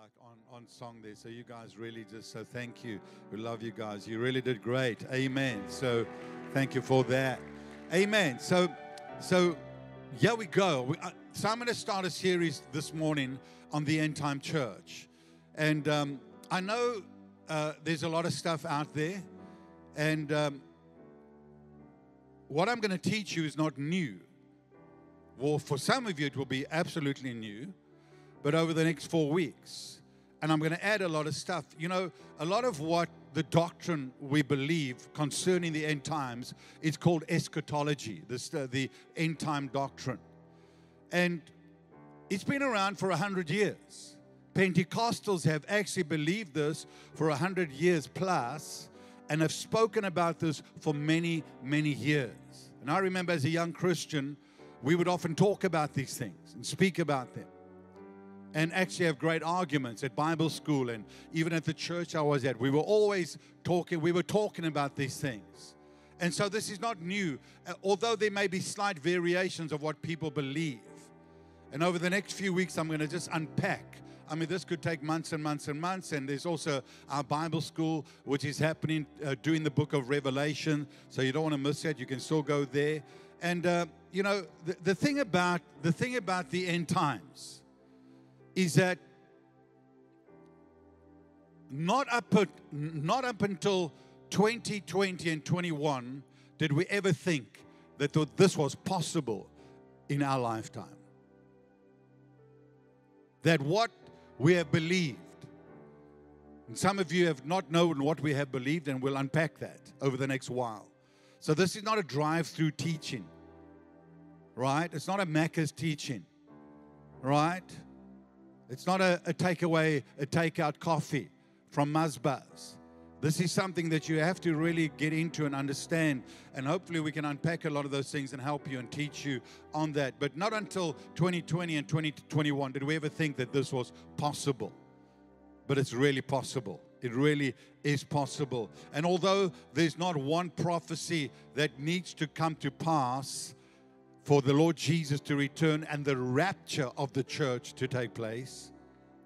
like on, on song there. So you guys really just so thank you. We love you guys. You really did great. Amen. So thank you for that. Amen. So so here we go. We, uh, so I'm going to start a series this morning on the end time church, and um, I know uh, there's a lot of stuff out there, and um, what I'm going to teach you is not new. Well, for some of you, it will be absolutely new but over the next four weeks. And I'm going to add a lot of stuff. You know, a lot of what the doctrine we believe concerning the end times is called eschatology, this, uh, the end time doctrine. And it's been around for a hundred years. Pentecostals have actually believed this for a hundred years plus and have spoken about this for many, many years. And I remember as a young Christian, we would often talk about these things and speak about them and actually have great arguments at Bible school and even at the church I was at. We were always talking, we were talking about these things. And so this is not new, uh, although there may be slight variations of what people believe. And over the next few weeks, I'm going to just unpack. I mean, this could take months and months and months. And there's also our Bible school, which is happening uh, during the book of Revelation. So you don't want to miss that. You can still go there. And, uh, you know, the, the, thing about, the thing about the end times, is that not up, at, not up until 2020 and 21 did we ever think that this was possible in our lifetime. That what we have believed, and some of you have not known what we have believed, and we'll unpack that over the next while. So, this is not a drive through teaching, right? It's not a Macca's teaching, right? It's not a, a takeaway, a takeout coffee from Muzz Buzz. This is something that you have to really get into and understand. And hopefully, we can unpack a lot of those things and help you and teach you on that. But not until 2020 and 2021 did we ever think that this was possible. But it's really possible. It really is possible. And although there's not one prophecy that needs to come to pass, for the Lord Jesus to return and the rapture of the church to take place.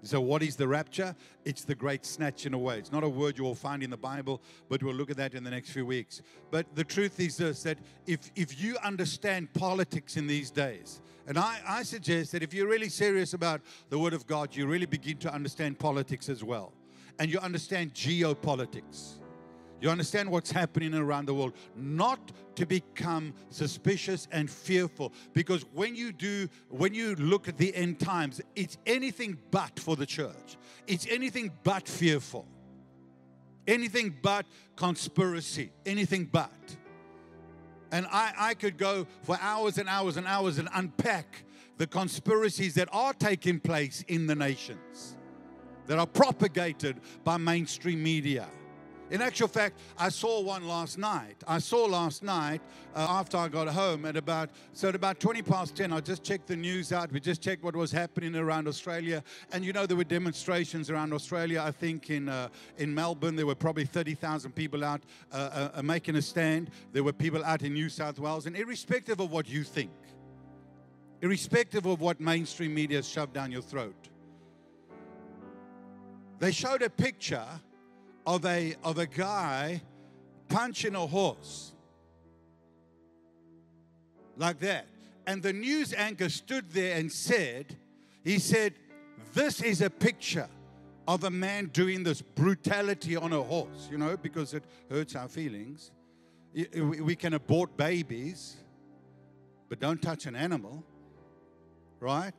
So, what is the rapture? It's the great snatching away. It's not a word you will find in the Bible, but we'll look at that in the next few weeks. But the truth is this that if, if you understand politics in these days, and I, I suggest that if you're really serious about the Word of God, you really begin to understand politics as well. And you understand geopolitics. You understand what's happening around the world. Not to become suspicious and fearful. Because when you do, when you look at the end times, it's anything but for the church. It's anything but fearful. Anything but conspiracy. Anything but. And I, I could go for hours and hours and hours and unpack the conspiracies that are taking place in the nations, that are propagated by mainstream media in actual fact, I saw one last night. I saw last night uh, after I got home at about, so at about 20 past 10, I just checked the news out. We just checked what was happening around Australia. And you know, there were demonstrations around Australia. I think in, uh, in Melbourne, there were probably 30,000 people out uh, uh, uh, making a stand. There were people out in New South Wales. And irrespective of what you think, irrespective of what mainstream media shoved down your throat, they showed a picture of a, of a guy punching a horse like that. And the news anchor stood there and said, he said, this is a picture of a man doing this brutality on a horse, you know, because it hurts our feelings. We can abort babies, but don't touch an animal, right?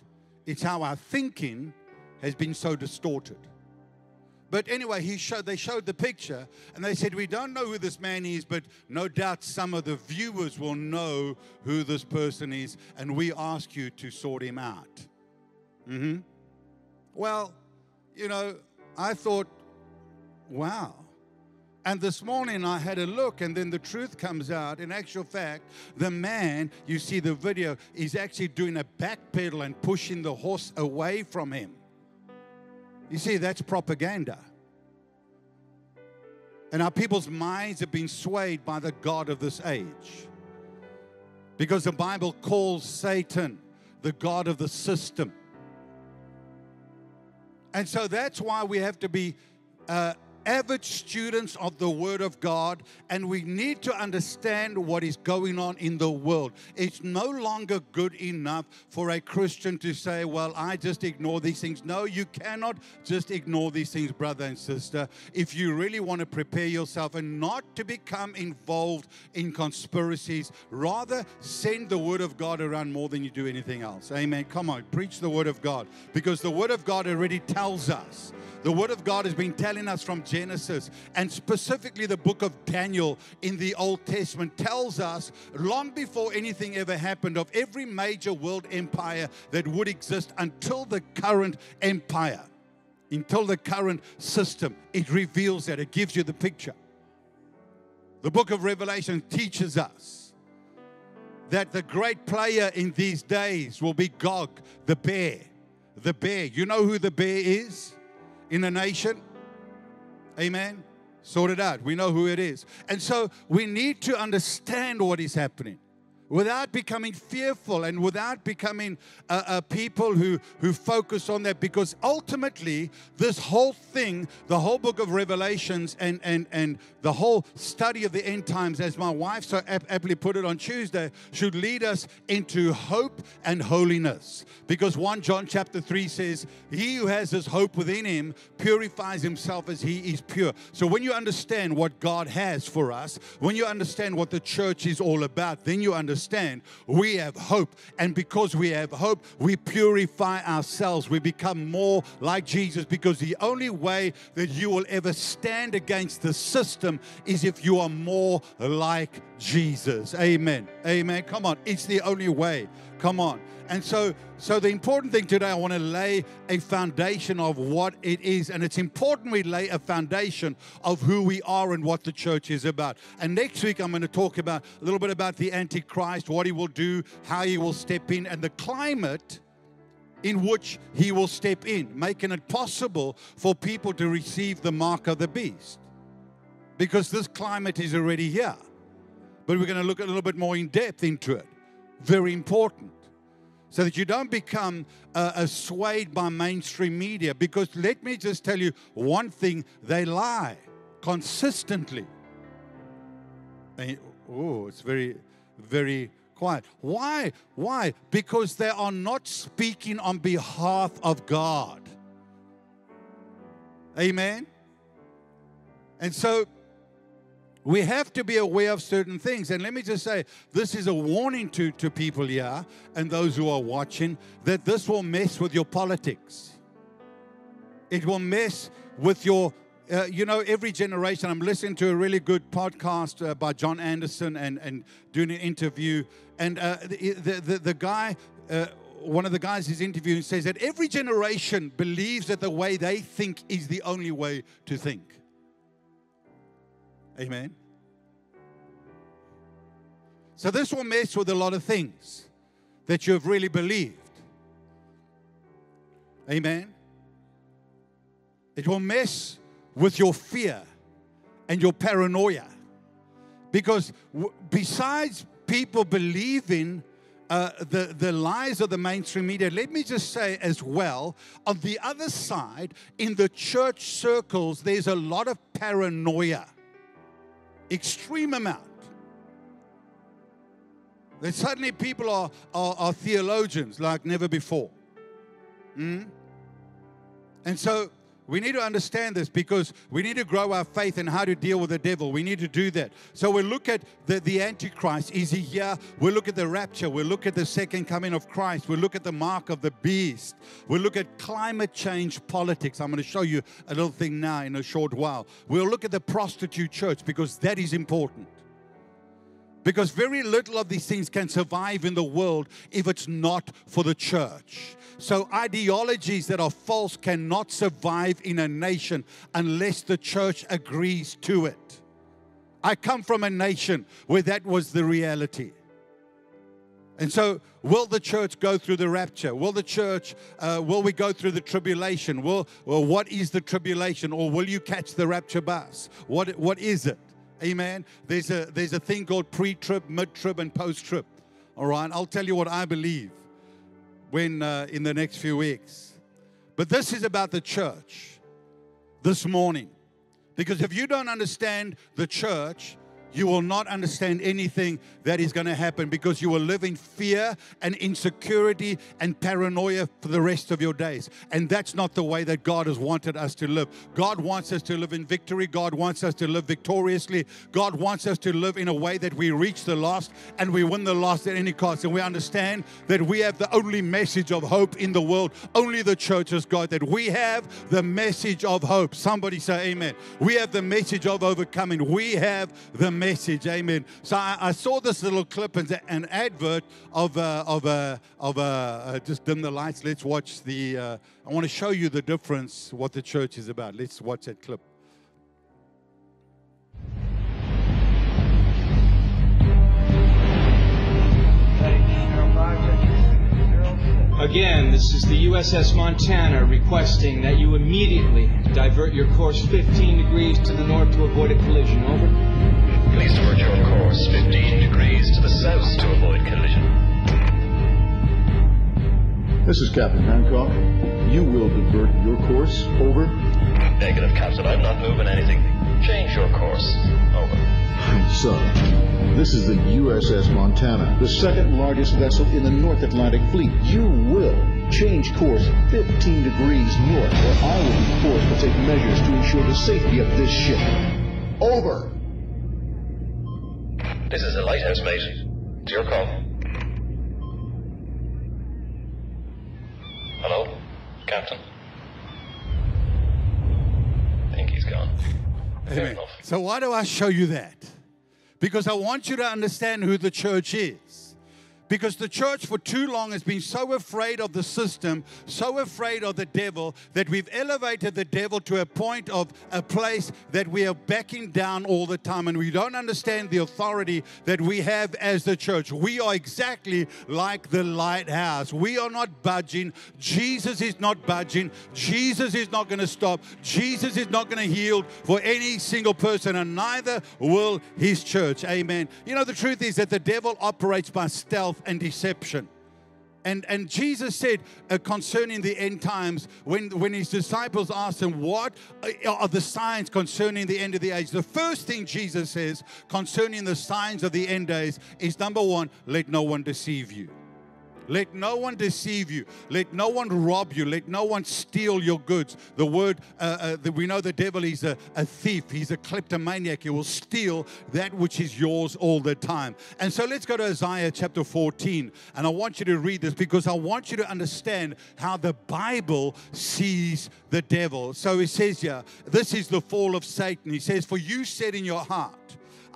It's how our thinking has been so distorted. But anyway, he showed, they showed the picture and they said, We don't know who this man is, but no doubt some of the viewers will know who this person is, and we ask you to sort him out. Mm-hmm. Well, you know, I thought, wow. And this morning I had a look, and then the truth comes out. In actual fact, the man, you see the video, is actually doing a back pedal and pushing the horse away from him. You see, that's propaganda. And our people's minds have been swayed by the God of this age. Because the Bible calls Satan the God of the system. And so that's why we have to be uh, avid students of the Word of God, and we need to understand what is going on in the world. It's no longer good enough for a Christian to say, Well, I just ignore these things. No, you cannot just ignore these things, brother and sister. If you really want to prepare yourself and not to become involved in conspiracies, rather send the Word of God around more than you do anything else. Amen. Come on, preach the Word of God because the Word of God already tells us the Word of God has been telling us from Genesis, and specifically the book of Daniel in the Old Testament tells us long before anything ever happened of every major world empire that would exist until the current empire, until the current system. It reveals that, it gives you the picture. The book of Revelation teaches us that the great player in these days will be Gog, the bear. The bear. You know who the bear is? In a nation. Amen. Sort it out. We know who it is. And so we need to understand what is happening without becoming fearful and without becoming uh, uh, people who, who focus on that. Because ultimately this whole thing the whole book of revelations and, and, and the whole study of the end times as my wife so aptly put it on tuesday should lead us into hope and holiness. Because 1 john chapter 3 says he who has this hope within him purifies himself as he is pure. So when you understand what god has for us when you understand what the church is all about then you understand understand we have hope. And because we have hope, we purify ourselves. We become more like Jesus because the only way that you will ever stand against the system is if you are more like Jesus. Amen. Amen. Come on. It's the only way. Come on. And so, so the important thing today, I want to lay a foundation of what it is. And it's important we lay a foundation of who we are and what the church is about. And next week, I'm going to talk about a little bit about the Antichrist, what he will do, how he will step in, and the climate in which he will step in, making it possible for people to receive the mark of the beast. Because this climate is already here. But we're going to look a little bit more in depth into it. Very important so that you don't become uh, swayed by mainstream media. Because let me just tell you one thing they lie consistently. Oh, it's very, very quiet. Why? Why? Because they are not speaking on behalf of God. Amen? And so we have to be aware of certain things. And let me just say, this is a warning to, to people here and those who are watching that this will mess with your politics. It will mess with your, uh, you know, every generation. I'm listening to a really good podcast uh, by John Anderson and, and doing an interview. And uh, the, the, the, the, guy, uh, one of the guys he's interviewing says that every generation believes that the way they think is the only way to think. Amen. So this will mess with a lot of things that you've really believed. Amen. It will mess with your fear and your paranoia. Because w- besides people believing uh, the, the lies of the mainstream media, let me just say as well, on the other side, in the church circles, there's a lot of paranoia extreme amount. That suddenly people are, are, are theologians like never before. Mm? And so we need to understand this because we need to grow our faith in how to deal with the devil. We need to do that. So we look at the, the Antichrist. Is he here? we look at the rapture. we look at the second coming of Christ. we look at the mark of the beast. we look at climate change politics. I'm going to show you a little thing now in a short while. We'll look at the prostitute church because that is important. Because very little of these things can survive in the world if it's not for the church. So, ideologies that are false cannot survive in a nation unless the church agrees to it. I come from a nation where that was the reality. And so, will the church go through the rapture? Will the church, uh, will we go through the tribulation? Will, well, what is the tribulation? Or will you catch the rapture bus? What, what is it? Amen. There's a, there's a thing called pre trib, mid trib, and post trib. All right. I'll tell you what I believe when uh, in the next few weeks. But this is about the church this morning. Because if you don't understand the church, you will not understand anything that is going to happen because you will live in fear and insecurity and paranoia for the rest of your days. And that's not the way that God has wanted us to live. God wants us to live in victory. God wants us to live victoriously. God wants us to live in a way that we reach the lost and we win the lost at any cost. And we understand that we have the only message of hope in the world. Only the church has got that. We have the message of hope. Somebody say amen. We have the message of overcoming. We have the message. Amen. So I, I saw this little clip and an advert of uh, of uh, of uh, uh, just dim the lights. Let's watch the. Uh, I want to show you the difference what the church is about. Let's watch that clip. Again, this is the USS Montana requesting that you immediately divert your course 15 degrees to the north to avoid a collision. Over. Please divert your course 15 degrees to the south to avoid collision. This is Captain Hancock. You will divert your course. Over. Negative, Captain. I'm not moving anything. Change your course. Over. So, this is the USS Montana, the second largest vessel in the North Atlantic Fleet. You will change course 15 degrees north, or I will be forced to take measures to ensure the safety of this ship. Over. This is a lighthouse, mate. It's your call. Hello, Captain? I think he's gone. Fair Amen. enough. So why do I show you that? Because I want you to understand who the church is. Because the church for too long has been so afraid of the system, so afraid of the devil, that we've elevated the devil to a point of a place that we are backing down all the time. And we don't understand the authority that we have as the church. We are exactly like the lighthouse. We are not budging. Jesus is not budging. Jesus is not going to stop. Jesus is not going to yield for any single person, and neither will his church. Amen. You know, the truth is that the devil operates by stealth and deception. And, and Jesus said uh, concerning the end times, when, when his disciples asked him, What are the signs concerning the end of the age? The first thing Jesus says concerning the signs of the end days is number one, let no one deceive you. Let no one deceive you. Let no one rob you. Let no one steal your goods. The word, uh, uh, the, we know the devil is a, a thief. He's a kleptomaniac. He will steal that which is yours all the time. And so let's go to Isaiah chapter 14. And I want you to read this because I want you to understand how the Bible sees the devil. So it says here, this is the fall of Satan. He says, For you said in your heart,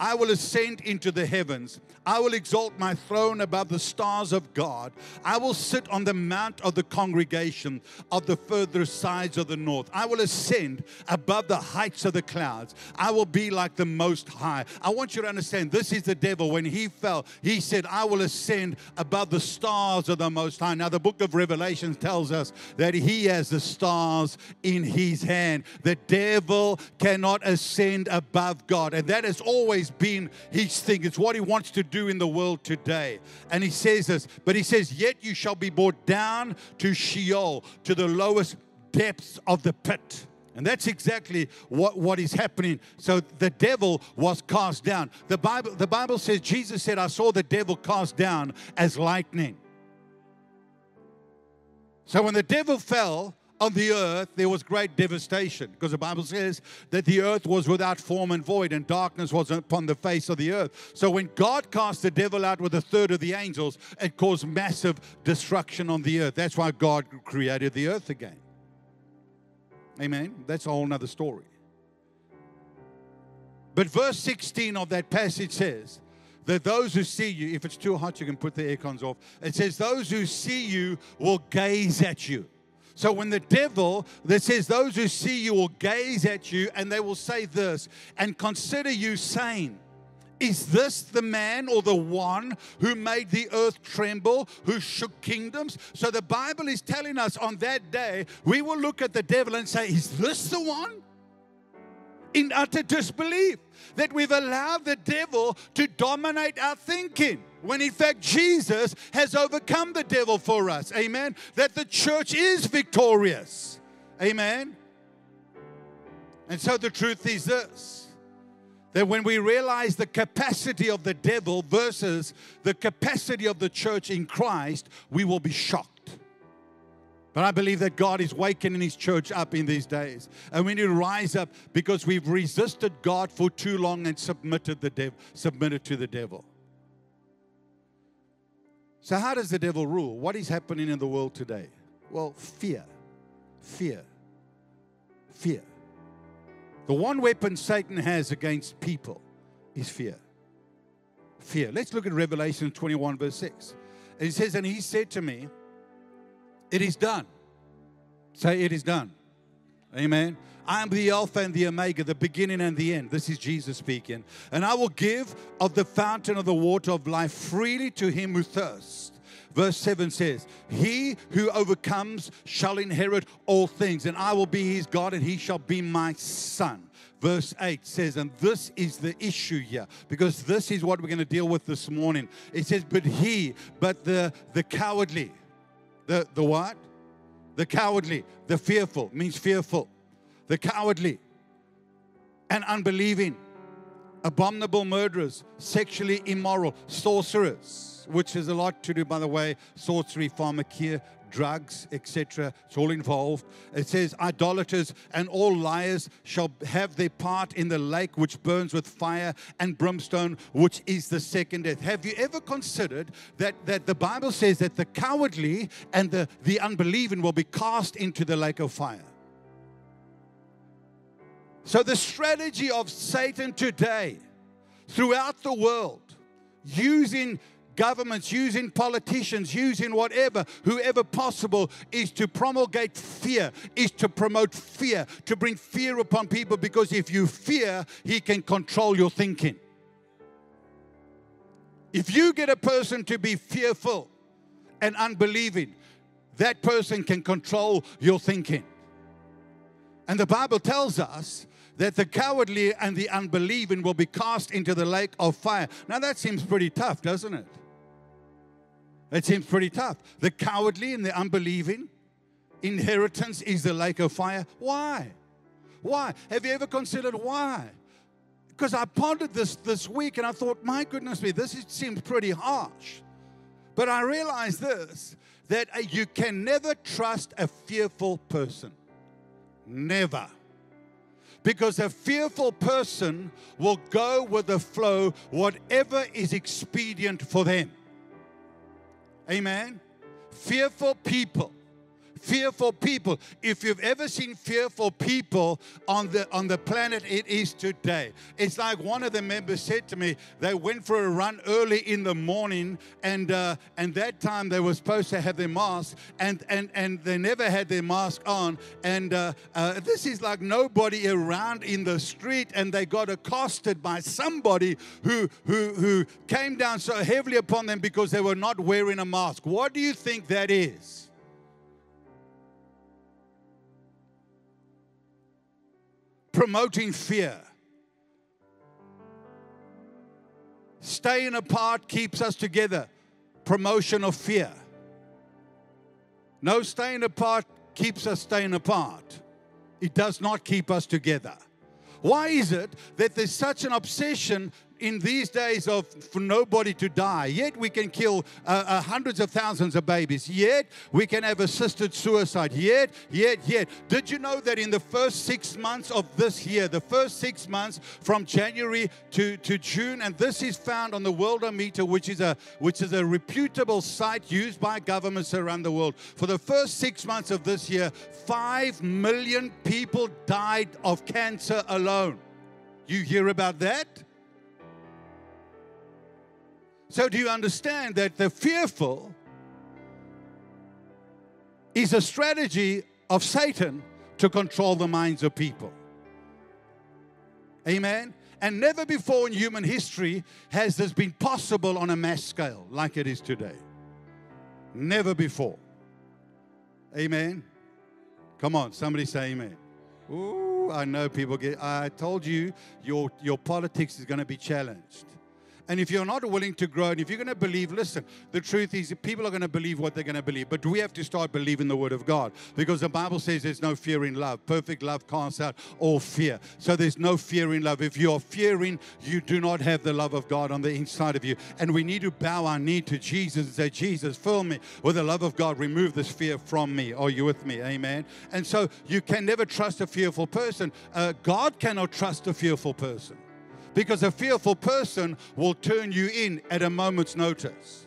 I will ascend into the heavens. I will exalt my throne above the stars of God. I will sit on the mount of the congregation of the further sides of the north. I will ascend above the heights of the clouds. I will be like the Most High. I want you to understand this is the devil. When he fell, he said, I will ascend above the stars of the Most High. Now, the book of Revelation tells us that he has the stars in his hand. The devil cannot ascend above God. And that has always been his thing. It's what he wants to do in the world today. And he says this, but he says, Yet you shall be brought down to Sheol, to the lowest depths of the pit. And that's exactly what, what is happening. So the devil was cast down. The Bible, the Bible says, Jesus said, I saw the devil cast down as lightning. So when the devil fell on the earth, there was great devastation because the Bible says that the earth was without form and void, and darkness was upon the face of the earth. So when God cast the devil out with a third of the angels, it caused massive destruction on the earth. That's why God created the earth again. Amen. That's a whole nother story. But verse 16 of that passage says, that those who see you, if it's too hot, you can put the air cons off. It says, those who see you will gaze at you. So when the devil, that says, those who see you will gaze at you and they will say this and consider you saying, is this the man or the one who made the earth tremble, who shook kingdoms? So the Bible is telling us on that day, we will look at the devil and say, Is this the one? In utter disbelief that we've allowed the devil to dominate our thinking. When in fact, Jesus has overcome the devil for us. Amen. That the church is victorious. Amen. And so the truth is this that when we realize the capacity of the devil versus the capacity of the church in Christ, we will be shocked. But I believe that God is wakening His church up in these days. And we need to rise up because we've resisted God for too long and submitted, the dev- submitted to the devil. So, how does the devil rule? What is happening in the world today? Well, fear. Fear. Fear. The one weapon Satan has against people is fear. Fear. Let's look at Revelation 21, verse 6. And it says, And he said to me, It is done. Say, It is done. Amen. I am the Alpha and the Omega, the beginning and the end. This is Jesus speaking. And I will give of the fountain of the water of life freely to him who thirsts. Verse 7 says, He who overcomes shall inherit all things, and I will be his God, and he shall be my son. Verse 8 says, and this is the issue here, because this is what we're going to deal with this morning. It says, But he, but the, the cowardly, the, the what? The cowardly, the fearful, means fearful. The cowardly and unbelieving, abominable murderers, sexually immoral, sorcerers, which is a lot to do, by the way, sorcery, pharmakia, drugs, etc. It's all involved. It says, idolaters and all liars shall have their part in the lake which burns with fire and brimstone, which is the second death. Have you ever considered that, that the Bible says that the cowardly and the, the unbelieving will be cast into the lake of fire? So, the strategy of Satan today, throughout the world, using governments, using politicians, using whatever, whoever possible, is to promulgate fear, is to promote fear, to bring fear upon people because if you fear, he can control your thinking. If you get a person to be fearful and unbelieving, that person can control your thinking. And the Bible tells us that the cowardly and the unbelieving will be cast into the lake of fire. Now, that seems pretty tough, doesn't it? It seems pretty tough. The cowardly and the unbelieving inheritance is the lake of fire. Why? Why? Have you ever considered why? Because I pondered this this week and I thought, my goodness me, this is, seems pretty harsh. But I realized this that uh, you can never trust a fearful person. Never. Because a fearful person will go with the flow, whatever is expedient for them. Amen. Fearful people fearful people. If you've ever seen fearful people on the on the planet, it is today. It's like one of the members said to me, they went for a run early in the morning, and uh, and that time they were supposed to have their mask, and and and they never had their mask on, and uh, uh, this is like nobody around in the street, and they got accosted by somebody who who who came down so heavily upon them because they were not wearing a mask. What do you think that is? Promoting fear. Staying apart keeps us together. Promotion of fear. No, staying apart keeps us staying apart. It does not keep us together. Why is it that there's such an obsession in these days of for nobody to die, yet we can kill uh, uh, hundreds of thousands of babies, yet we can have assisted suicide, yet, yet, yet. Did you know that in the first six months of this year, the first six months from January to, to June, and this is found on the Worldometer, which is a which is a reputable site used by governments around the world. For the first six months of this year, five million people died of cancer alone. You hear about that? So, do you understand that the fearful is a strategy of Satan to control the minds of people? Amen. And never before in human history has this been possible on a mass scale like it is today. Never before. Amen. Come on, somebody say amen. Ooh, I know people get I told you your your politics is going to be challenged. And if you're not willing to grow, and if you're going to believe, listen, the truth is people are going to believe what they're going to believe. But we have to start believing the word of God because the Bible says there's no fear in love. Perfect love casts out all fear. So there's no fear in love. If you are fearing, you do not have the love of God on the inside of you. And we need to bow our knee to Jesus and say, Jesus, fill me with the love of God. Remove this fear from me. Are you with me? Amen. And so you can never trust a fearful person. Uh, God cannot trust a fearful person. Because a fearful person will turn you in at a moment's notice.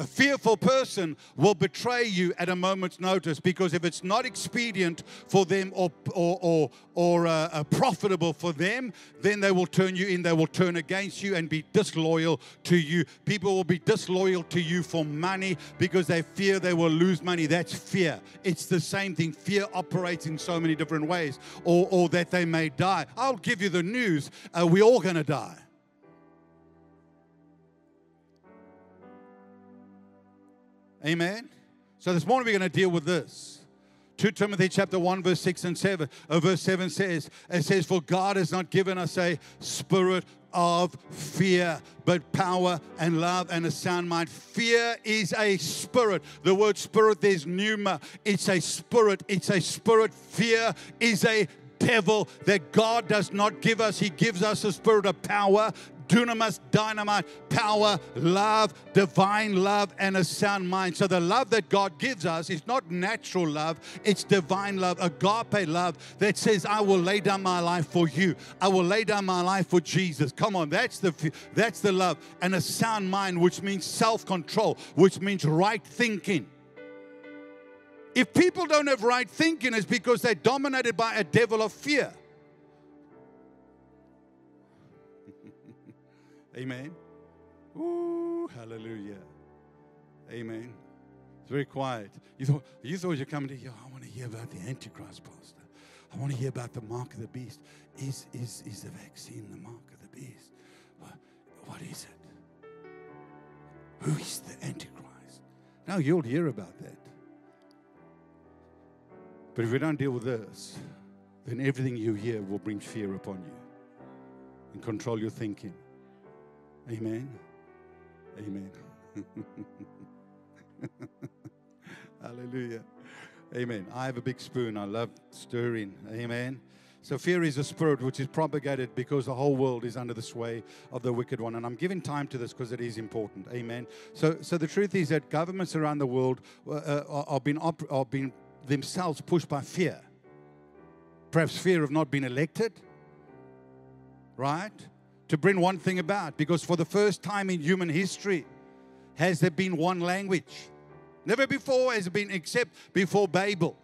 A fearful person will betray you at a moment's notice because if it's not expedient for them or, or, or, or uh, uh, profitable for them, then they will turn you in. They will turn against you and be disloyal to you. People will be disloyal to you for money because they fear they will lose money. That's fear. It's the same thing. Fear operates in so many different ways, or, or that they may die. I'll give you the news uh, we're all going to die. Amen. So this morning we're going to deal with this. 2 Timothy chapter 1, verse 6 and 7. Uh, verse 7 says, it says, For God has not given us a spirit of fear, but power and love and a sound mind. Fear is a spirit. The word spirit, there's pneuma. It's a spirit. It's a spirit. Fear is a devil that God does not give us. He gives us a spirit of power, dunamis, dynamite, power, love, divine love, and a sound mind. So the love that God gives us is not natural love, it's divine love, agape love that says, I will lay down my life for you. I will lay down my life for Jesus. Come on, that's the that's the love. And a sound mind, which means self-control, which means right thinking. If people don't have right thinking, it's because they're dominated by a devil of fear. Amen. Ooh, hallelujah. Amen. It's very quiet. You thought you thought you're coming to here. I want to hear about the Antichrist, Pastor. I want to hear about the mark of the beast. Is is is the vaccine the mark of the beast? What, what is it? Who is the Antichrist? Now you'll hear about that. But if we don't deal with this, then everything you hear will bring fear upon you and control your thinking. Amen. Amen. Hallelujah. Amen. I have a big spoon. I love stirring. Amen. So fear is a spirit which is propagated because the whole world is under the sway of the wicked one. And I'm giving time to this because it is important. Amen. So, so the truth is that governments around the world uh, uh are, being op- are being themselves pushed by fear. Perhaps fear of not being elected, right? To bring one thing about, because for the first time in human history, has there been one language. Never before has it been, except before Babel.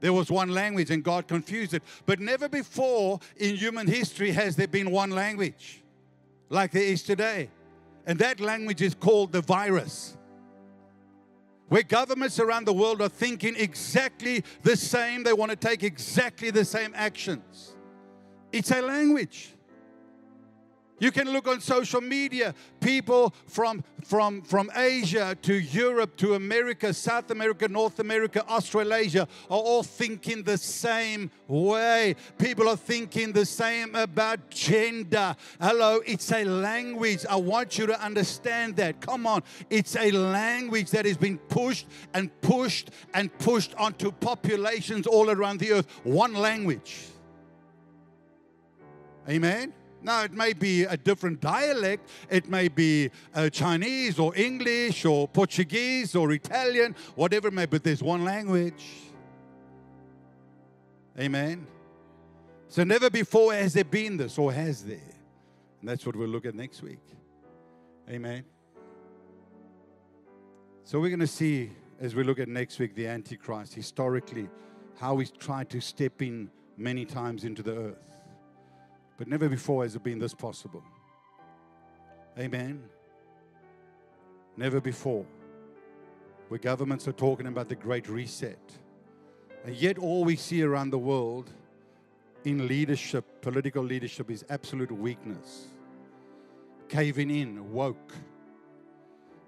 There was one language and God confused it. But never before in human history has there been one language like there is today. And that language is called the virus where governments around the world are thinking exactly the same, they want to take exactly the same actions. It's a language. You can look on social media. People from, from, from Asia to Europe to America, South America, North America, Australasia are all thinking the same way. People are thinking the same about gender. Hello, it's a language. I want you to understand that. Come on. It's a language that has been pushed and pushed and pushed onto populations all around the earth. One language. Amen. Now, it may be a different dialect. It may be uh, Chinese or English or Portuguese or Italian, whatever it may be, but there's one language. Amen. So, never before has there been this, or has there? And that's what we'll look at next week. Amen. So, we're going to see as we look at next week the Antichrist historically, how he's tried to step in many times into the earth. But never before has it been this possible. Amen. Never before. Where governments are talking about the great reset. And yet, all we see around the world in leadership, political leadership, is absolute weakness. Caving in, woke,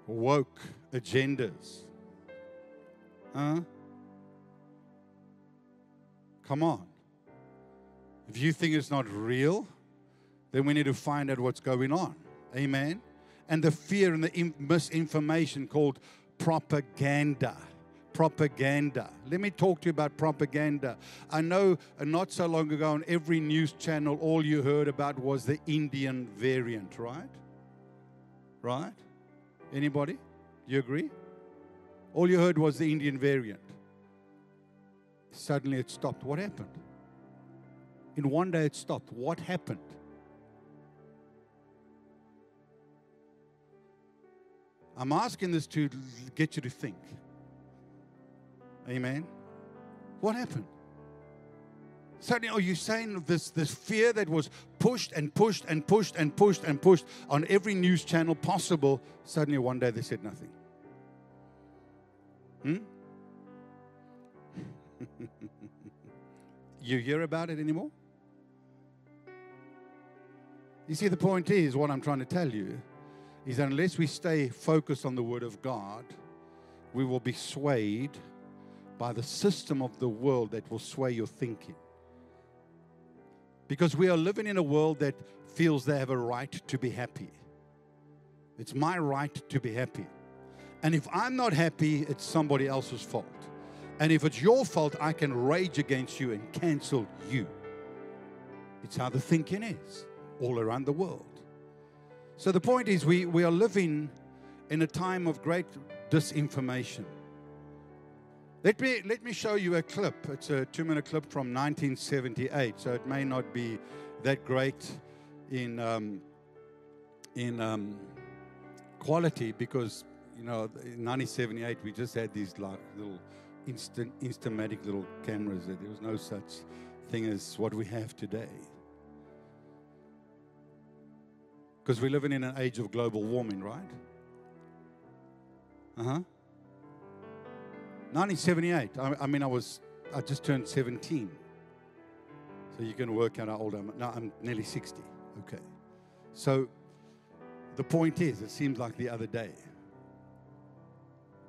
woke agendas. Huh? Come on. If you think it's not real, then we need to find out what's going on. Amen. And the fear and the in- misinformation called propaganda. Propaganda. Let me talk to you about propaganda. I know uh, not so long ago on every news channel, all you heard about was the Indian variant, right? Right? Anybody? You agree? All you heard was the Indian variant. Suddenly it stopped. What happened? In one day it stopped. What happened? I'm asking this to get you to think. Amen. What happened? Suddenly, are you saying this, this fear that was pushed and pushed and pushed and pushed and pushed on every news channel possible, suddenly one day they said nothing? Hmm? you hear about it anymore? You see, the point is what I'm trying to tell you is that unless we stay focused on the Word of God, we will be swayed by the system of the world that will sway your thinking. Because we are living in a world that feels they have a right to be happy. It's my right to be happy. And if I'm not happy, it's somebody else's fault. And if it's your fault, I can rage against you and cancel you. It's how the thinking is all around the world. So the point is, we, we are living in a time of great disinformation. Let me, let me show you a clip. It's a two minute clip from 1978, so it may not be that great in, um, in um, quality because, you know, in 1978 we just had these like little instant, instamatic little cameras. There was no such thing as what we have today. Because we're living in an age of global warming, right? Uh huh. 1978. I, I, mean, I was, I just turned 17. So you can work out how old I am. Now I'm nearly 60. Okay. So the point is, it seems like the other day.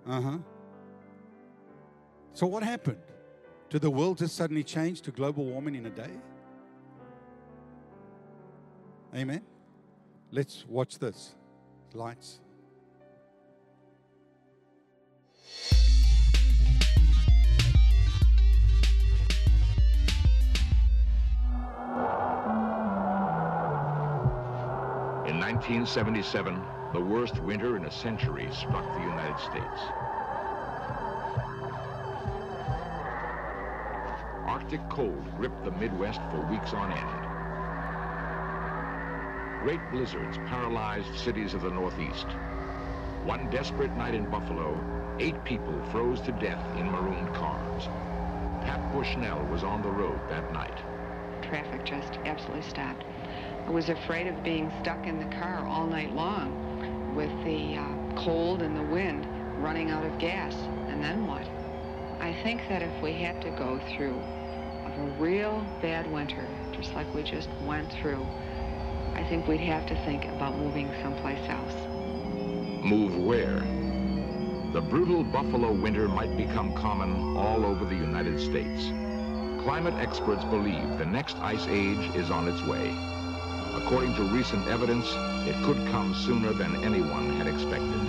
Uh huh. So what happened? Did the world just suddenly change to global warming in a day? Amen. Let's watch this. Lights. In 1977, the worst winter in a century struck the United States. Arctic cold gripped the Midwest for weeks on end. Great blizzards paralyzed cities of the Northeast. One desperate night in Buffalo, eight people froze to death in marooned cars. Pat Bushnell was on the road that night. Traffic just absolutely stopped. I was afraid of being stuck in the car all night long with the uh, cold and the wind running out of gas. And then what? I think that if we had to go through a real bad winter, just like we just went through, I think we'd have to think about moving someplace else. Move where? The brutal Buffalo winter might become common all over the United States. Climate experts believe the next ice age is on its way. According to recent evidence, it could come sooner than anyone had expected.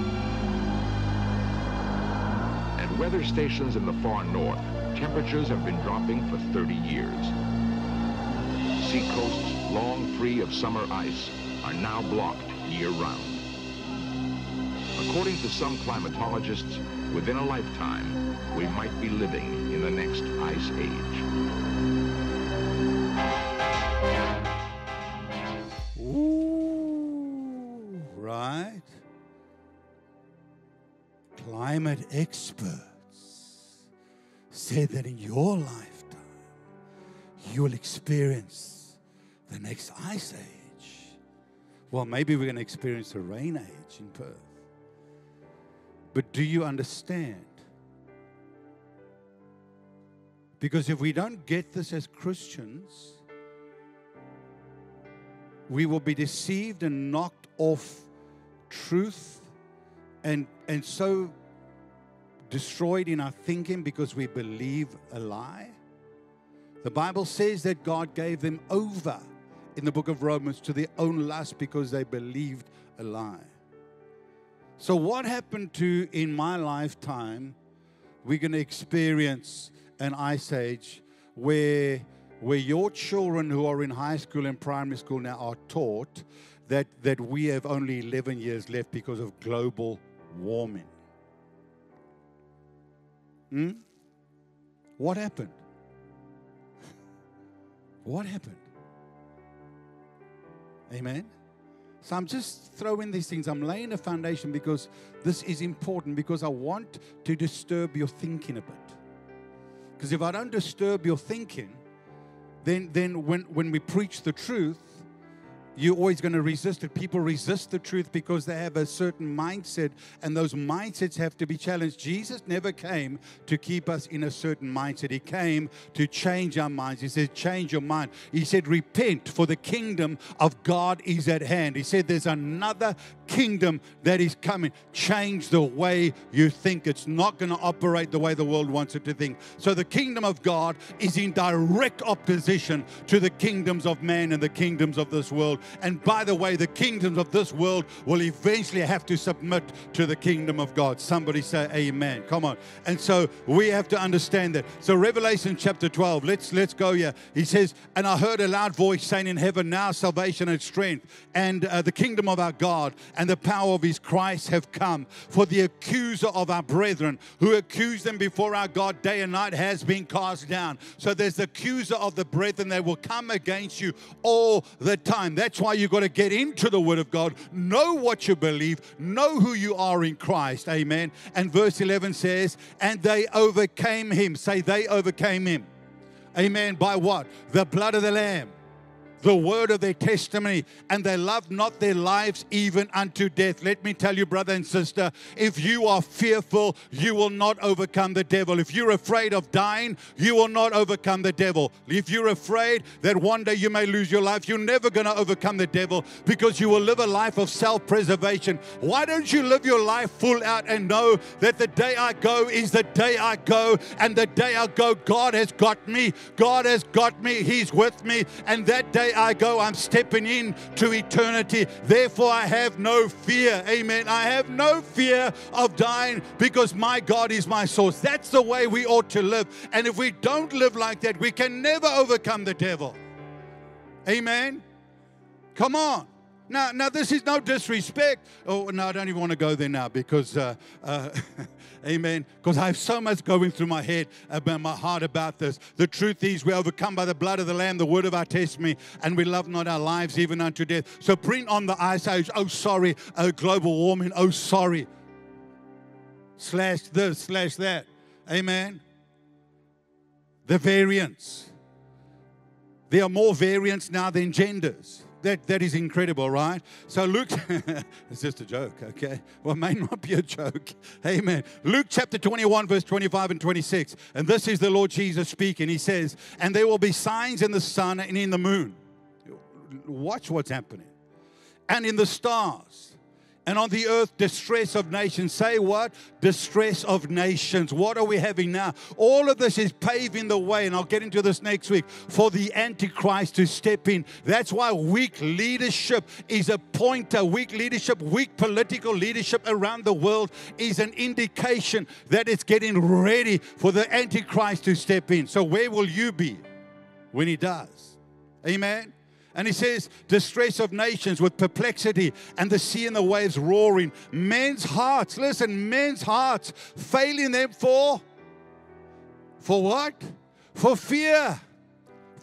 At weather stations in the far north, temperatures have been dropping for 30 years. Seacoasts long free of summer ice are now blocked year-round. According to some climatologists, within a lifetime, we might be living in the next ice age. Ooh, right? Climate experts say that in your lifetime, you will experience the next ice age. Well, maybe we're going to experience a rain age in Perth. But do you understand? Because if we don't get this as Christians, we will be deceived and knocked off truth and, and so destroyed in our thinking because we believe a lie. The Bible says that God gave them over in the book of Romans to their own lust because they believed a lie. So, what happened to in my lifetime? We're going to experience an ice age where, where your children who are in high school and primary school now are taught that, that we have only 11 years left because of global warming. Hmm? What happened? What happened? Amen. So I'm just throwing these things. I'm laying a foundation because this is important because I want to disturb your thinking a bit. Because if I don't disturb your thinking, then, then when, when we preach the truth, you're always going to resist it. People resist the truth because they have a certain mindset, and those mindsets have to be challenged. Jesus never came to keep us in a certain mindset, He came to change our minds. He said, Change your mind. He said, Repent, for the kingdom of God is at hand. He said, There's another kingdom that is coming. Change the way you think. It's not going to operate the way the world wants it to think. So the kingdom of God is in direct opposition to the kingdoms of man and the kingdoms of this world. And by the way, the kingdoms of this world will eventually have to submit to the kingdom of God. Somebody say amen. Come on. And so we have to understand that. So Revelation chapter 12, let's let's go here. He says, and I heard a loud voice saying in heaven, now salvation and strength and uh, the kingdom of our God and the power of his Christ have come. For the accuser of our brethren who accused them before our God day and night has been cast down. So there's the accuser of the brethren that will come against you all the time. That's why you've got to get into the word of God, know what you believe, know who you are in Christ. Amen. And verse 11 says, and they overcame him. Say, they overcame him. Amen. By what? The blood of the Lamb the word of their testimony, and they loved not their lives even unto death. Let me tell you, brother and sister, if you are fearful, you will not overcome the devil. If you're afraid of dying, you will not overcome the devil. If you're afraid that one day you may lose your life, you're never going to overcome the devil because you will live a life of self preservation. Why don't you live your life full out and know that the day I go is the day I go, and the day I go, God has got me. God has got me. He's with me. And that day I go, I'm stepping in to eternity. Therefore, I have no fear. Amen. I have no fear of dying because my God is my source. That's the way we ought to live. And if we don't live like that, we can never overcome the devil. Amen. Come on. Now, now this is no disrespect. Oh, no, I don't even want to go there now because, uh, uh, amen, because I have so much going through my head, about my heart about this. The truth is, we overcome by the blood of the Lamb, the word of our testimony, and we love not our lives even unto death. So bring on the ice age. Oh, sorry. Oh, global warming. Oh, sorry. Slash this, slash that. Amen. The variants. There are more variants now than genders that, that is incredible, right? So Luke, it's just a joke, okay? Well, it may not be a joke. Amen. Luke chapter 21, verse 25 and 26. And this is the Lord Jesus speaking. He says, And there will be signs in the sun and in the moon. Watch what's happening. And in the stars and on the earth distress of nations. Say what? Distress of nations. What are we having now? All of this is paving the way, and I'll get into this next week, for the Antichrist to step in. That's why weak leadership is a pointer. Weak leadership, weak political leadership around the world is an indication that it's getting ready for the Antichrist to step in. So, where will you be when he does? Amen. And he says, distress of nations with perplexity and the sea and the waves roaring. Men's hearts, listen, men's hearts failing them for, for what? For fear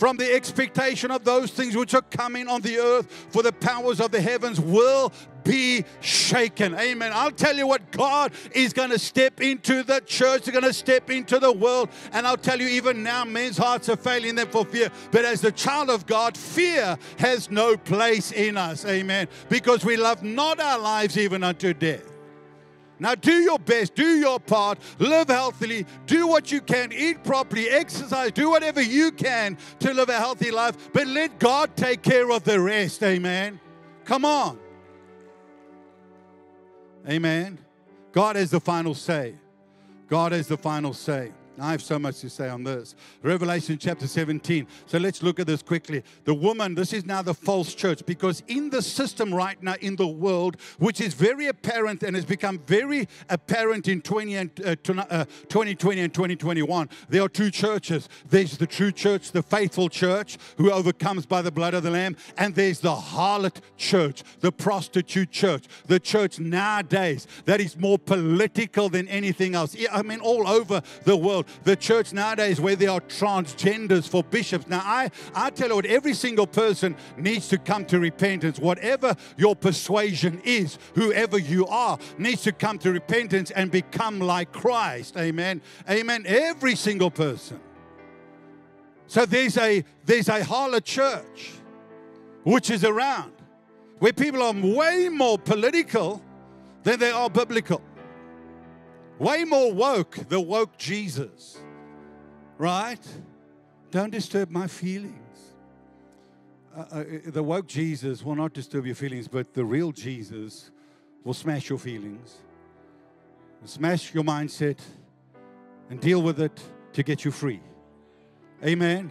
from the expectation of those things which are coming on the earth, for the powers of the heavens will be shaken. Amen. I'll tell you what, God is going to step into the church, they're going to step into the world. And I'll tell you, even now, men's hearts are failing them for fear. But as the child of God, fear has no place in us. Amen. Because we love not our lives even unto death. Now, do your best, do your part, live healthily, do what you can, eat properly, exercise, do whatever you can to live a healthy life, but let God take care of the rest. Amen. Come on. Amen. God has the final say. God has the final say. I have so much to say on this. Revelation chapter 17. So let's look at this quickly. The woman, this is now the false church because in the system right now in the world, which is very apparent and has become very apparent in 20 and, uh, uh, 2020 and 2021, there are two churches. There's the true church, the faithful church, who overcomes by the blood of the Lamb, and there's the harlot church, the prostitute church, the church nowadays that is more political than anything else. I mean, all over the world the church nowadays where there are transgenders for bishops. Now, I, I tell you what, every single person needs to come to repentance. Whatever your persuasion is, whoever you are, needs to come to repentance and become like Christ. Amen. Amen. Every single person. So there's a there's a harlot church which is around where people are way more political than they are biblical way more woke, the woke Jesus. Right? Don't disturb my feelings. Uh, uh, the woke Jesus will not disturb your feelings, but the real Jesus will smash your feelings, smash your mindset, and deal with it to get you free. Amen.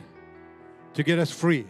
To get us free.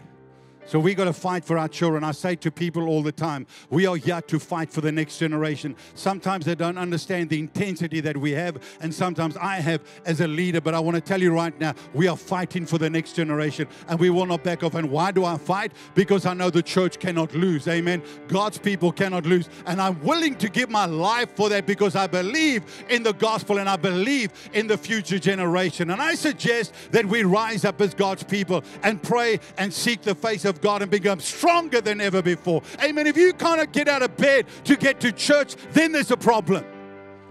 So we got to fight for our children. I say to people all the time, we are here to fight for the next generation. Sometimes they don't understand the intensity that we have, and sometimes I have as a leader. But I want to tell you right now, we are fighting for the next generation, and we will not back off. And why do I fight? Because I know the church cannot lose. Amen. God's people cannot lose, and I'm willing to give my life for that because I believe in the gospel and I believe in the future generation. And I suggest that we rise up as God's people and pray and seek the face of of God and become stronger than ever before. Amen. If you can't get out of bed to get to church, then there's a problem.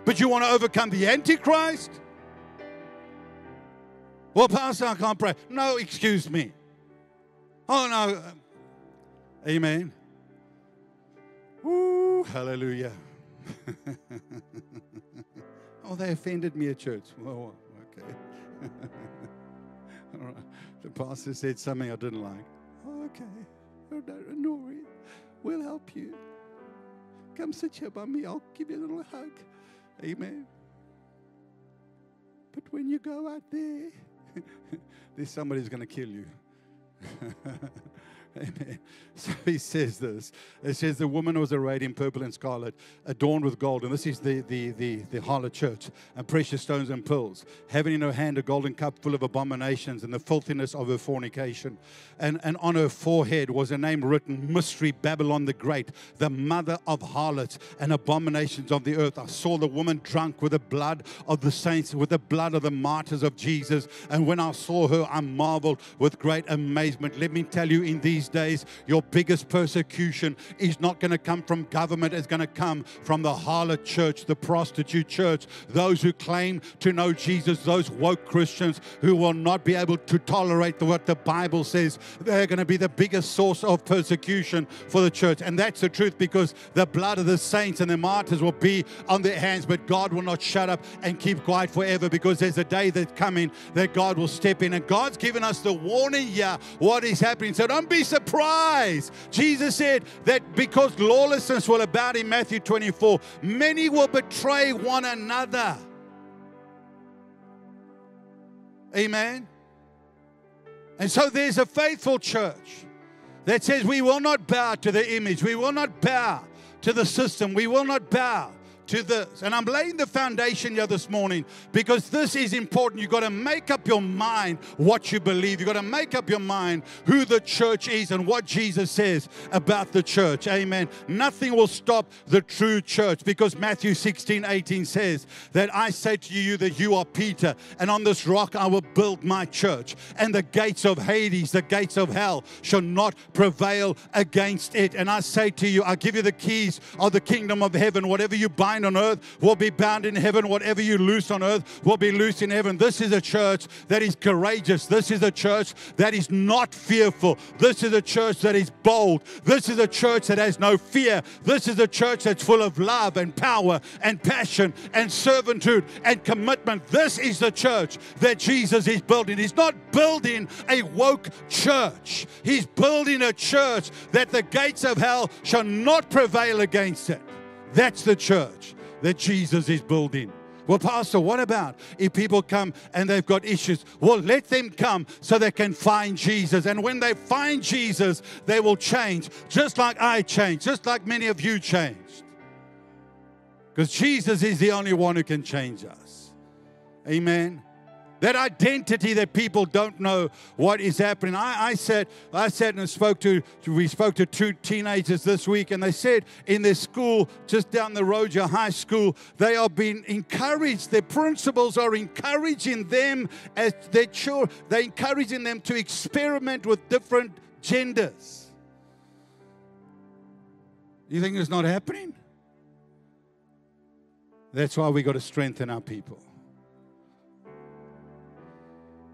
But you want to overcome the Antichrist? Well, Pastor, I can't pray. No, excuse me. Oh, no. Amen. Hallelujah. oh, they offended me at church. Oh, okay. All right. The pastor said something I didn't like okay. No worry. We'll help you. Come sit here by me. I'll give you a little hug. Amen. But when you go out there, there's somebody who's going to kill you. Amen. So he says this. It says the woman was arrayed in purple and scarlet, adorned with gold. And this is the, the, the, the harlot church, and precious stones and pearls, having in her hand a golden cup full of abominations and the filthiness of her fornication. And, and on her forehead was a name written Mystery Babylon the Great, the mother of harlots and abominations of the earth. I saw the woman drunk with the blood of the saints, with the blood of the martyrs of Jesus. And when I saw her, I marveled with great amazement. Let me tell you, in these these days, your biggest persecution is not going to come from government, it's going to come from the harlot church, the prostitute church, those who claim to know Jesus, those woke Christians who will not be able to tolerate what the Bible says. They're going to be the biggest source of persecution for the church. And that's the truth because the blood of the saints and the martyrs will be on their hands, but God will not shut up and keep quiet forever because there's a day that's coming that God will step in. And God's given us the warning here what is happening. So don't be surprised. Jesus said that because lawlessness will abound in Matthew 24, many will betray one another. Amen. And so there's a faithful church that says we will not bow to the image, we will not bow to the system, we will not bow to this. And I'm laying the foundation here this morning because this is important. You've got to make up your mind what you believe. You've got to make up your mind who the church is and what Jesus says about the church. Amen. Nothing will stop the true church because Matthew 16, 18 says that I say to you that you are Peter, and on this rock I will build my church, and the gates of Hades, the gates of hell, shall not prevail against it. And I say to you, I give you the keys of the kingdom of heaven. Whatever you bind bind on earth will be bound in heaven. Whatever you loose on earth will be loose in heaven. This is a church that is courageous. This is a church that is not fearful. This is a church that is bold. This is a church that has no fear. This is a church that's full of love and power and passion and servitude and commitment. This is the church that Jesus is building. He's not building a woke church, He's building a church that the gates of hell shall not prevail against it. That's the church that Jesus is building. Well, Pastor, what about if people come and they've got issues? Well, let them come so they can find Jesus. And when they find Jesus, they will change, just like I changed, just like many of you changed. Because Jesus is the only one who can change us. Amen. That identity that people don't know what is happening. I, I said, I said and spoke to, we spoke to two teenagers this week, and they said in their school, just down the road, your high school, they are being encouraged. Their principals are encouraging them as their children, they're encouraging them to experiment with different genders. You think it's not happening? That's why we got to strengthen our people.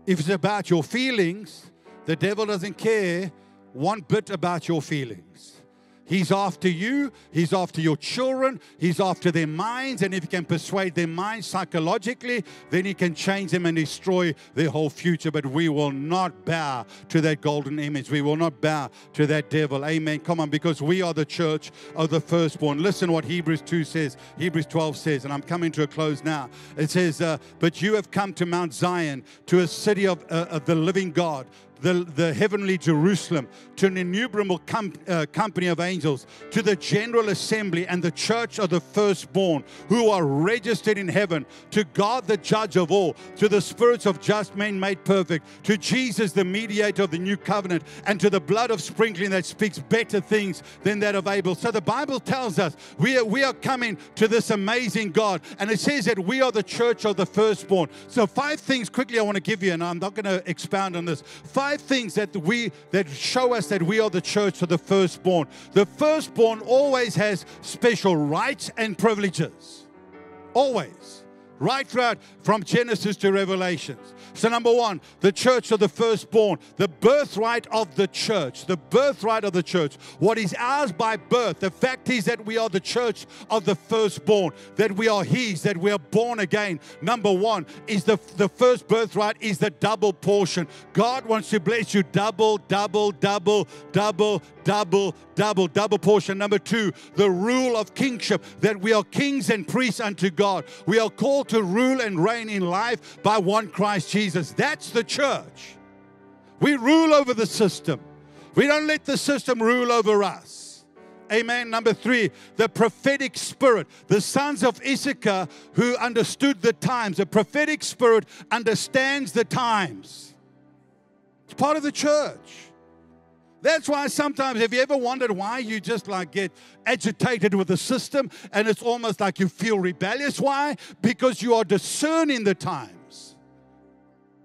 If it's about your feelings, the devil doesn't care one bit about your feelings. He's after you, he's after your children, he's after their minds, and if he can persuade their minds psychologically, then he can change them and destroy their whole future. But we will not bow to that golden image. We will not bow to that devil. Amen. Come on, because we are the church of the firstborn. Listen what Hebrews 2 says, Hebrews 12 says, and I'm coming to a close now. It says, uh, But you have come to Mount Zion, to a city of, uh, of the living God the, the heavenly Jerusalem, to an innumerable com- uh, company of angels, to the general assembly and the church of the firstborn who are registered in heaven, to God the judge of all, to the spirits of just men made perfect, to Jesus the mediator of the new covenant, and to the blood of sprinkling that speaks better things than that of Abel. So the Bible tells us we are, we are coming to this amazing God, and it says that we are the church of the firstborn. So, five things quickly I want to give you, and I'm not going to expound on this. Five five things that we that show us that we are the church of the firstborn. The firstborn always has special rights and privileges. Always. Right throughout from Genesis to Revelations. So, number one, the church of the firstborn, the birthright of the church, the birthright of the church. What is ours by birth, the fact is that we are the church of the firstborn, that we are His, that we are born again. Number one is the, the first birthright is the double portion. God wants to bless you double, double, double, double, double, double, double portion. Number two, the rule of kingship, that we are kings and priests unto God. We are called to rule and reign in life by one Christ Jesus. That's the church. We rule over the system. We don't let the system rule over us. Amen. Number three, the prophetic spirit. The sons of Issachar who understood the times. The prophetic spirit understands the times. It's part of the church. That's why sometimes, have you ever wondered why you just like get agitated with the system and it's almost like you feel rebellious? Why? Because you are discerning the times.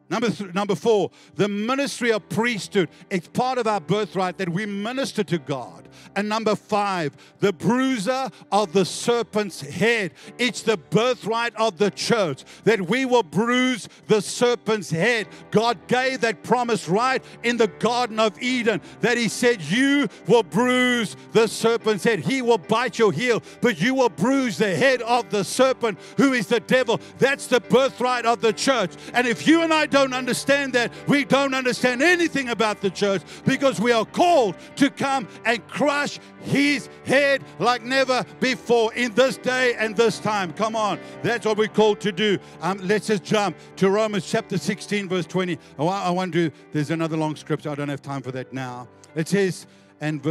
Number, th- number four, the ministry of priesthood. It's part of our birthright that we minister to God. And number five, the bruiser of the serpent's head. It's the birthright of the church that we will bruise the serpent's head. God gave that promise right in the Garden of Eden that He said, You will bruise the serpent's head. He will bite your heel, but you will bruise the head of the serpent, who is the devil. That's the birthright of the church. And if you and I don't understand that, we don't understand anything about the church because we are called to come and crush his head like never before in this day and this time. Come on, that's what we're called to do. Um, let's just jump to Romans chapter 16, verse 20. I want, I want to, there's another long scripture. I don't have time for that now. It says, and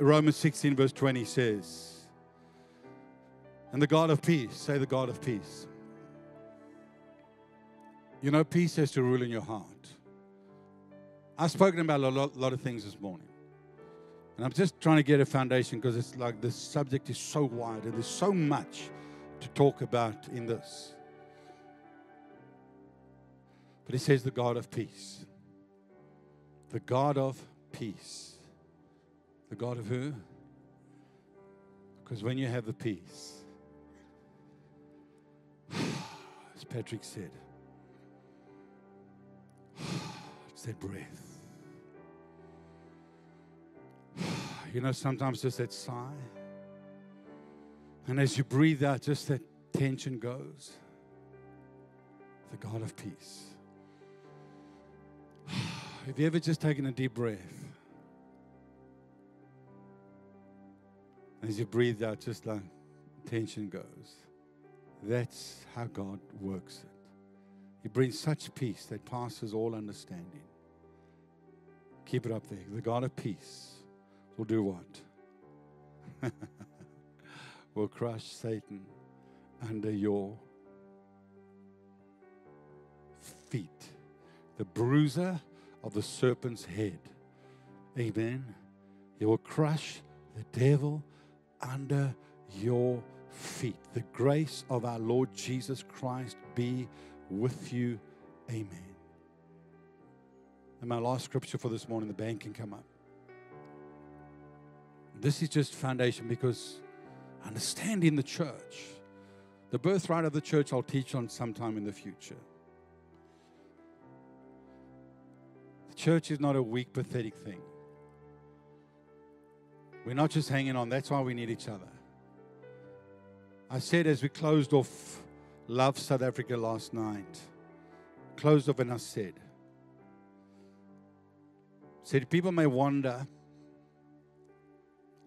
Romans 16, verse 20 says, and the God of peace, say the God of peace. You know, peace has to rule in your heart. I've spoken about a lot, lot of things this morning. And I'm just trying to get a foundation because it's like the subject is so wide and there's so much to talk about in this. But he says, the God of peace. The God of peace. The God of who? Because when you have the peace, as Patrick said, it's that breath. You know, sometimes just that sigh. And as you breathe out, just that tension goes. The God of peace. Have you ever just taken a deep breath? As you breathe out, just like tension goes. That's how God works it. He brings such peace that passes all understanding. Keep it up there. The God of peace will do what? will crush Satan under your feet. The bruiser of the serpent's head. Amen. He will crush the devil under your feet. The grace of our Lord Jesus Christ be with you. Amen. And my last scripture for this morning, the band can come up. This is just foundation because understanding the church, the birthright of the church, I'll teach on sometime in the future. The church is not a weak, pathetic thing. We're not just hanging on, that's why we need each other. I said as we closed off Love South Africa last night, closed off and I said, said people may wonder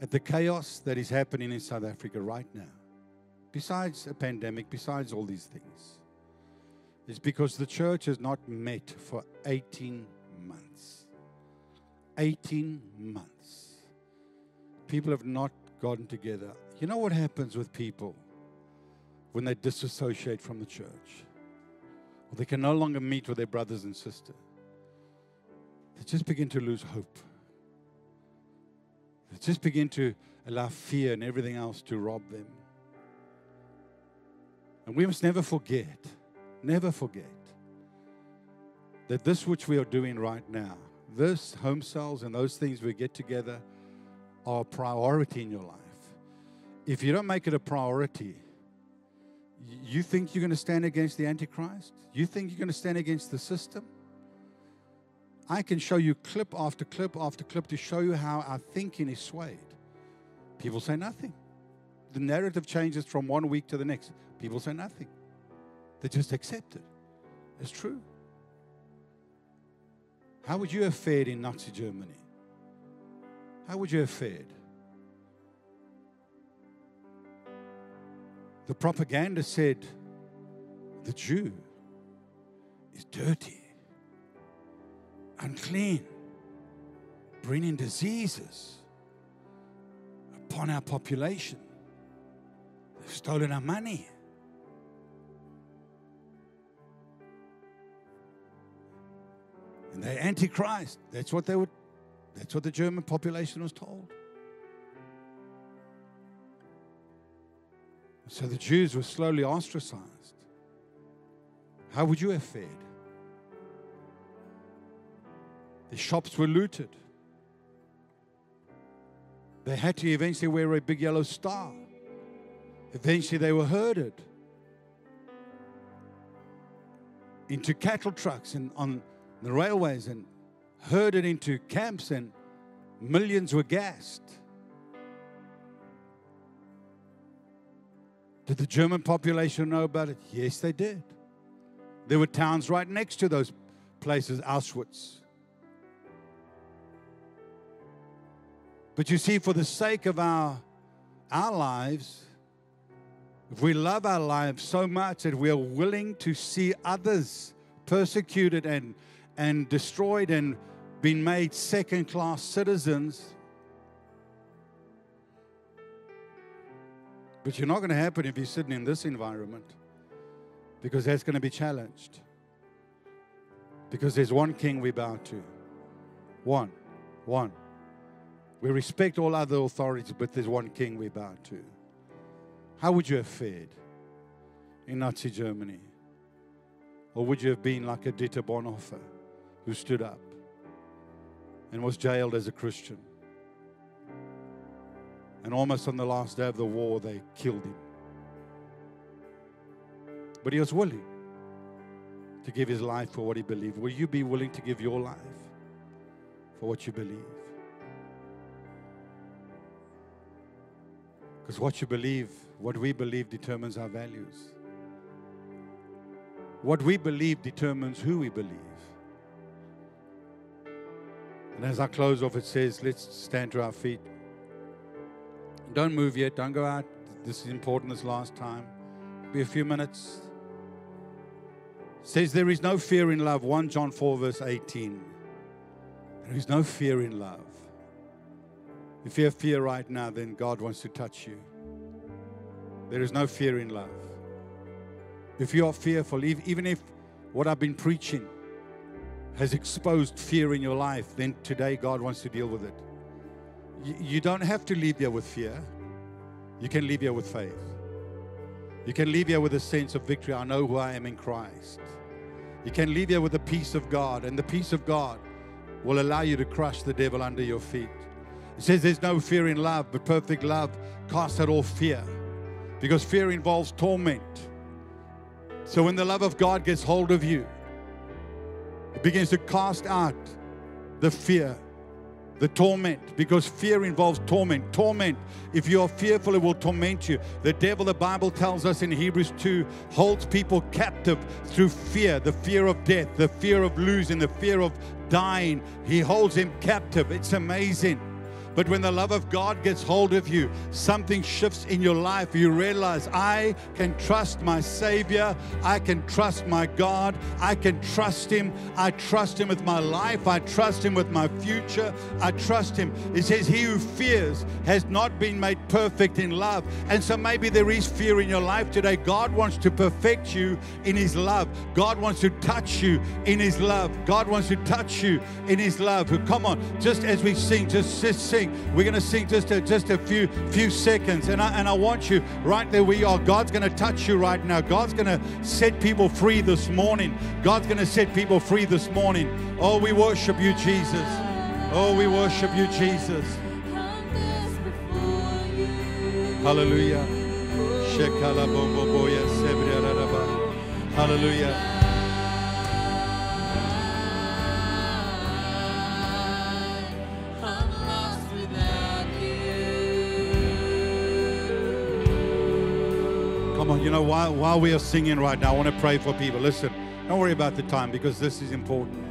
at the chaos that is happening in South Africa right now, besides a pandemic, besides all these things, is because the church has not met for 18 months. 18 months. People have not gotten together. You know what happens with people when they disassociate from the church? Or they can no longer meet with their brothers and sisters. They just begin to lose hope. They just begin to allow fear and everything else to rob them. And we must never forget, never forget, that this which we are doing right now, this home cells and those things we get together are a priority in your life. If you don't make it a priority, you think you're going to stand against the Antichrist? You think you're going to stand against the system? I can show you clip after clip after clip to show you how our thinking is swayed. People say nothing. The narrative changes from one week to the next. People say nothing. They just accept it. It's true. How would you have fared in Nazi Germany? How would you have fared? The propaganda said the Jew is dirty unclean, bringing diseases upon our population. They've stolen our money. And they're antichrist. That's what they would that's what the German population was told. So the Jews were slowly ostracized. How would you have fared? The shops were looted. They had to eventually wear a big yellow star. Eventually, they were herded into cattle trucks and on the railways and herded into camps, and millions were gassed. Did the German population know about it? Yes, they did. There were towns right next to those places, Auschwitz. But you see, for the sake of our, our lives, if we love our lives so much that we are willing to see others persecuted and, and destroyed and being made second class citizens, but you're not going to happen if you're sitting in this environment because that's going to be challenged. Because there's one king we bow to. One. One. We respect all other authorities, but there's one king we bow to. How would you have fared in Nazi Germany? Or would you have been like a Dieter Bonhoeffer who stood up and was jailed as a Christian? And almost on the last day of the war, they killed him. But he was willing to give his life for what he believed. Will you be willing to give your life for what you believe? Because what you believe, what we believe, determines our values. What we believe determines who we believe. And as I close off, it says, let's stand to our feet. Don't move yet. Don't go out. This is important this last time. Be a few minutes. Says there is no fear in love. 1 John 4, verse 18. There is no fear in love. If you have fear right now, then God wants to touch you. There is no fear in love. If you are fearful, ev- even if what I've been preaching has exposed fear in your life, then today God wants to deal with it. You don't have to leave here with fear. You can leave here with faith. You can leave here with a sense of victory. I know who I am in Christ. You can leave here with the peace of God, and the peace of God will allow you to crush the devil under your feet. It says there's no fear in love, but perfect love casts out all fear because fear involves torment. So when the love of God gets hold of you, it begins to cast out the fear, the torment, because fear involves torment. Torment, if you are fearful, it will torment you. The devil, the Bible tells us in Hebrews 2, holds people captive through fear the fear of death, the fear of losing, the fear of dying. He holds them captive. It's amazing. But when the love of God gets hold of you, something shifts in your life. You realize I can trust my Savior. I can trust my God. I can trust Him. I trust Him with my life. I trust Him with my future. I trust Him. It says, He who fears has not been made perfect in love. And so maybe there is fear in your life today. God wants to perfect you in His love. God wants to touch you in His love. God wants to touch you in His love. Come on, just as we sing, just, just sing. We're going to sing just a, just a few few seconds, and I, and I want you right there where you are. God's going to touch you right now. God's going to set people free this morning. God's going to set people free this morning. Oh, we worship you, Jesus. Oh, we worship you, Jesus. Hallelujah. Hallelujah. Come on, you know, while, while we are singing right now, I want to pray for people. Listen, don't worry about the time because this is important.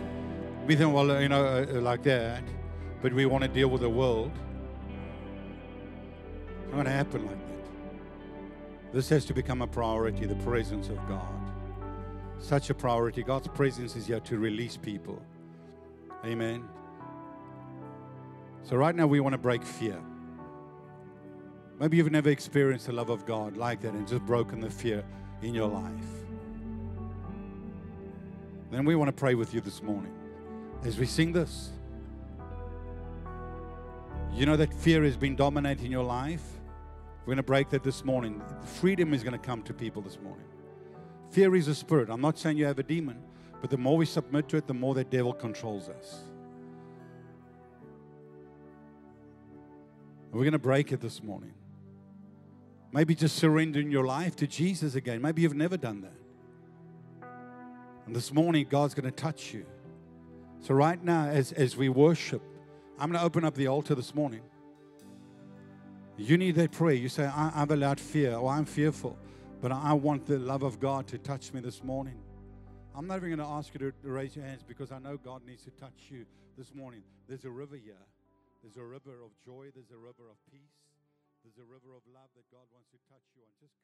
We think, well, you know, uh, like that, but we want to deal with the world. It's not going to happen like that. This has to become a priority the presence of God. Such a priority. God's presence is here to release people. Amen. So, right now, we want to break fear. Maybe you've never experienced the love of God like that and just broken the fear in your life. Then we want to pray with you this morning as we sing this. You know that fear has been dominating your life? We're going to break that this morning. Freedom is going to come to people this morning. Fear is a spirit. I'm not saying you have a demon, but the more we submit to it, the more that devil controls us. We're going to break it this morning. Maybe just surrendering your life to Jesus again. Maybe you've never done that. And this morning, God's going to touch you. So, right now, as, as we worship, I'm going to open up the altar this morning. You need that prayer. You say, I, I've allowed fear, or I'm fearful, but I want the love of God to touch me this morning. I'm not even going to ask you to raise your hands because I know God needs to touch you this morning. There's a river here. There's a river of joy. There's a river of peace. There's a river of love that God wants to touch you on. Just